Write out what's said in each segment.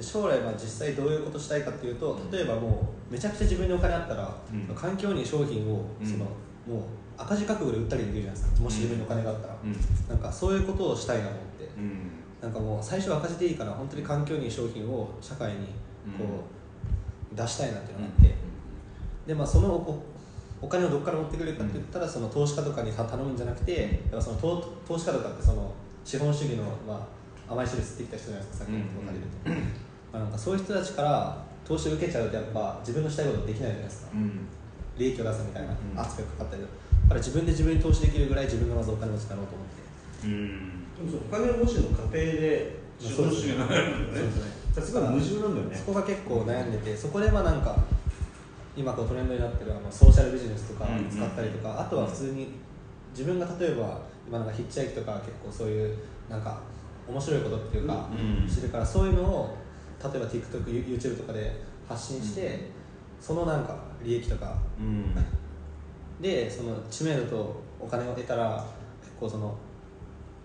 で将来まあ実際どういうことしたいかっていうと例えばもうめちゃくちゃ自分にお金あったら、うん。環境に商品をうん。その、もう赤字覚悟で売ったりできるじゃないですか。もし自分にお金があったら、うん。なんかそういうことをしたいなと思って、うん。なんかもう最初は赤字でいいから本当に環境に商品を社会にこう、出したいなっていうのがあって、でまあそのおお金をどこから持ってくるかって言ったら、その投資家とかに頼むんじゃなくてだからその投投資家とかってその資本主義の、まあ、甘い汁吸ってきた人じゃないですか。さっきのこと借りると、そういう人たちから投資を受けちゃうとやっぱ自分のしたいことできないじゃないですか、うん。利益を出すみたいなうん。圧がかかったりだか。ら自分で自分に投資できるぐらい自分がまずお金持ちになろうと思って。うん。でもお金持ちの過程で資本主義がなるんだよね。そうですすごい矛盾なんだよね。そこが結構悩んでてそこでまあなんか今こうトレンドになってるあのソーシャルビジネスとかうんうん。使ったりとか、あとは普通に自分が例えば今なんかヒッチハイクとか結構そういうなんか面白いことっていうか、うん。してるからそういうのを例えば TikTokYouTube とかで発信して、そのなんか利益とか。うん。でその知名度とお金を得たら結構その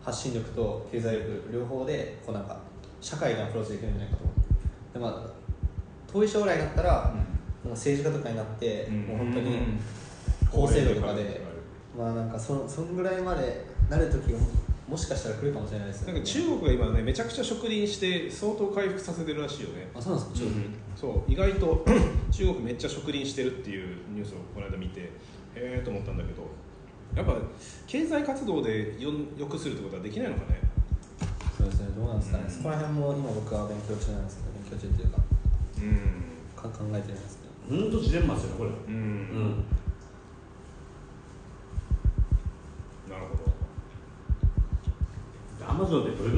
発信力と経済力両方でこうなんか社会にアプローチできるんじゃないかと。でまあ遠い将来だったら、なん。か政治家とかになって、もう本当に法制度とかで、まあなんかそそんぐらいまでなる時がももしかしたら来るかもしれないです。よねなんか中国が今ねめちゃくちゃ植林して相当回復させてるらしいよね。あそうなんですか？中国、そう。意外と 中国めっちゃ植林してるっていうニュースをこの間見てへえと思ったんだけどやっぱ経済活動でよ良くするってことはできないのかね？そうですね。どうなんですかね、うん。そこら辺も今僕は勉強中なんですけど勉強中っていうかうん。か考えてるんですけど。本当ジレンマですよねこれ。ううん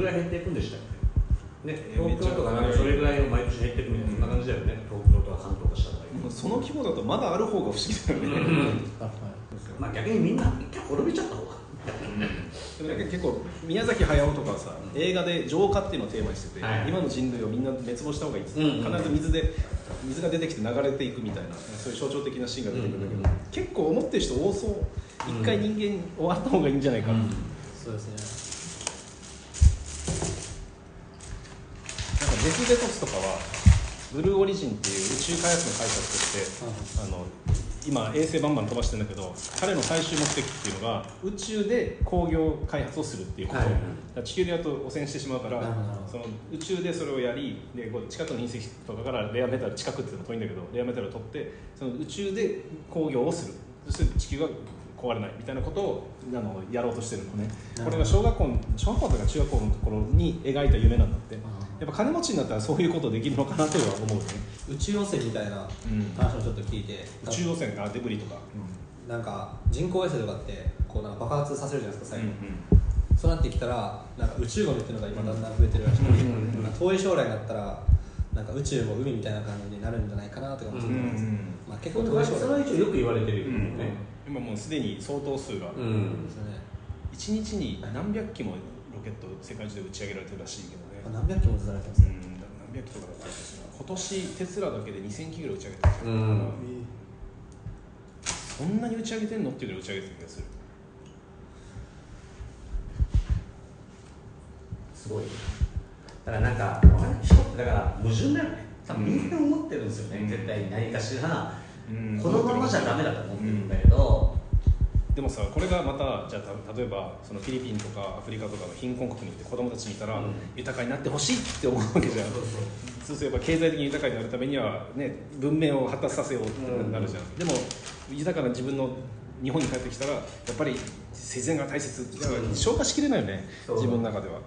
らい減っていくんでしたっけ？ねえー東京とかなんかそれぐらい毎年減っていくみたいなそんな感じだよね東京とか関東とかした場合その規模だとまだある方が不思議だよね、あはいまあ逆にみんな一回滅びちゃった方が。結構宮崎駿とかさ映画で浄化っていうのをテーマにしてて、はい。今の人類をみんな滅亡した方がいいっつって、うん。うん必ず水で水が出てきて流れていくみたいなそういう象徴的なシーンが出てくるんだけど、うん。うん。結構思ってる人多そう。一回人間終わった方がいいんじゃないかな、なん。かそうですねジェフ・ベゾスとかはブルーオリジンっていう宇宙開発の会社を作ってあの今衛星バンバン飛ばしてるんだけど彼の最終目的っていうのが宇宙で工業開発をするっていうこと、はい地球でやると汚染してしまうからその宇宙でそれをやりでこう近くの隕石とかからレアメタル近くっていうのも遠いんだけどレアメタルを取ってその宇宙で工業をするそして地球が壊れないみたいなことをあのやろうとしてるのね。これが小学校の小学校とか中学校のところに描いた夢なんだって。やっぱ金持ちになったらそういうことできるのかなとは思うね。宇宙汚染みたいなうん。話もちょっと聞いて、宇宙汚染がデブリとか、なんか人工衛星とかってこうなんか爆発させるじゃないですか最後、うそうなってきたらなんか宇宙ゴミっていうのが今だんだん増えてるらしくて、うんなんか遠い将来になったらなんか宇宙も海みたいな感じになるんじゃないかなとか思ってうんます、ん。まあ、結構遠い将来。それは一応よく言われてるようんね今もうすでに相当数が。うん。ですよね。1日に何百機もロケット世界中で打ち上げられてるらしいけどね、何百機もずられてますね、うん、何百機とかだったらしいな今年テスラだけで2000機ぐらい打ち上げてるうん。そんなに打ち上げてんのっていうぐらい打ち上げてる気がする。すごいだからなんか人ってだから矛盾だよね。多分みんな思ってるんですよね、うん。絶対に何かしら、うんこのままじゃダメだと思ってるんだけど、でもさこれがまたじゃあた例えばそのフィリピンとかアフリカとかの貧困国に行って子供たちにいたら、うん。豊かになってほしいって思うわけじゃん。そうするとやっぱ経済的に豊かになるためにはね文明を発達させようってなるじゃん、でも豊かな自分の日本に帰ってきたらやっぱり自然が大切だから消化しきれないよね。そう。自分の中では、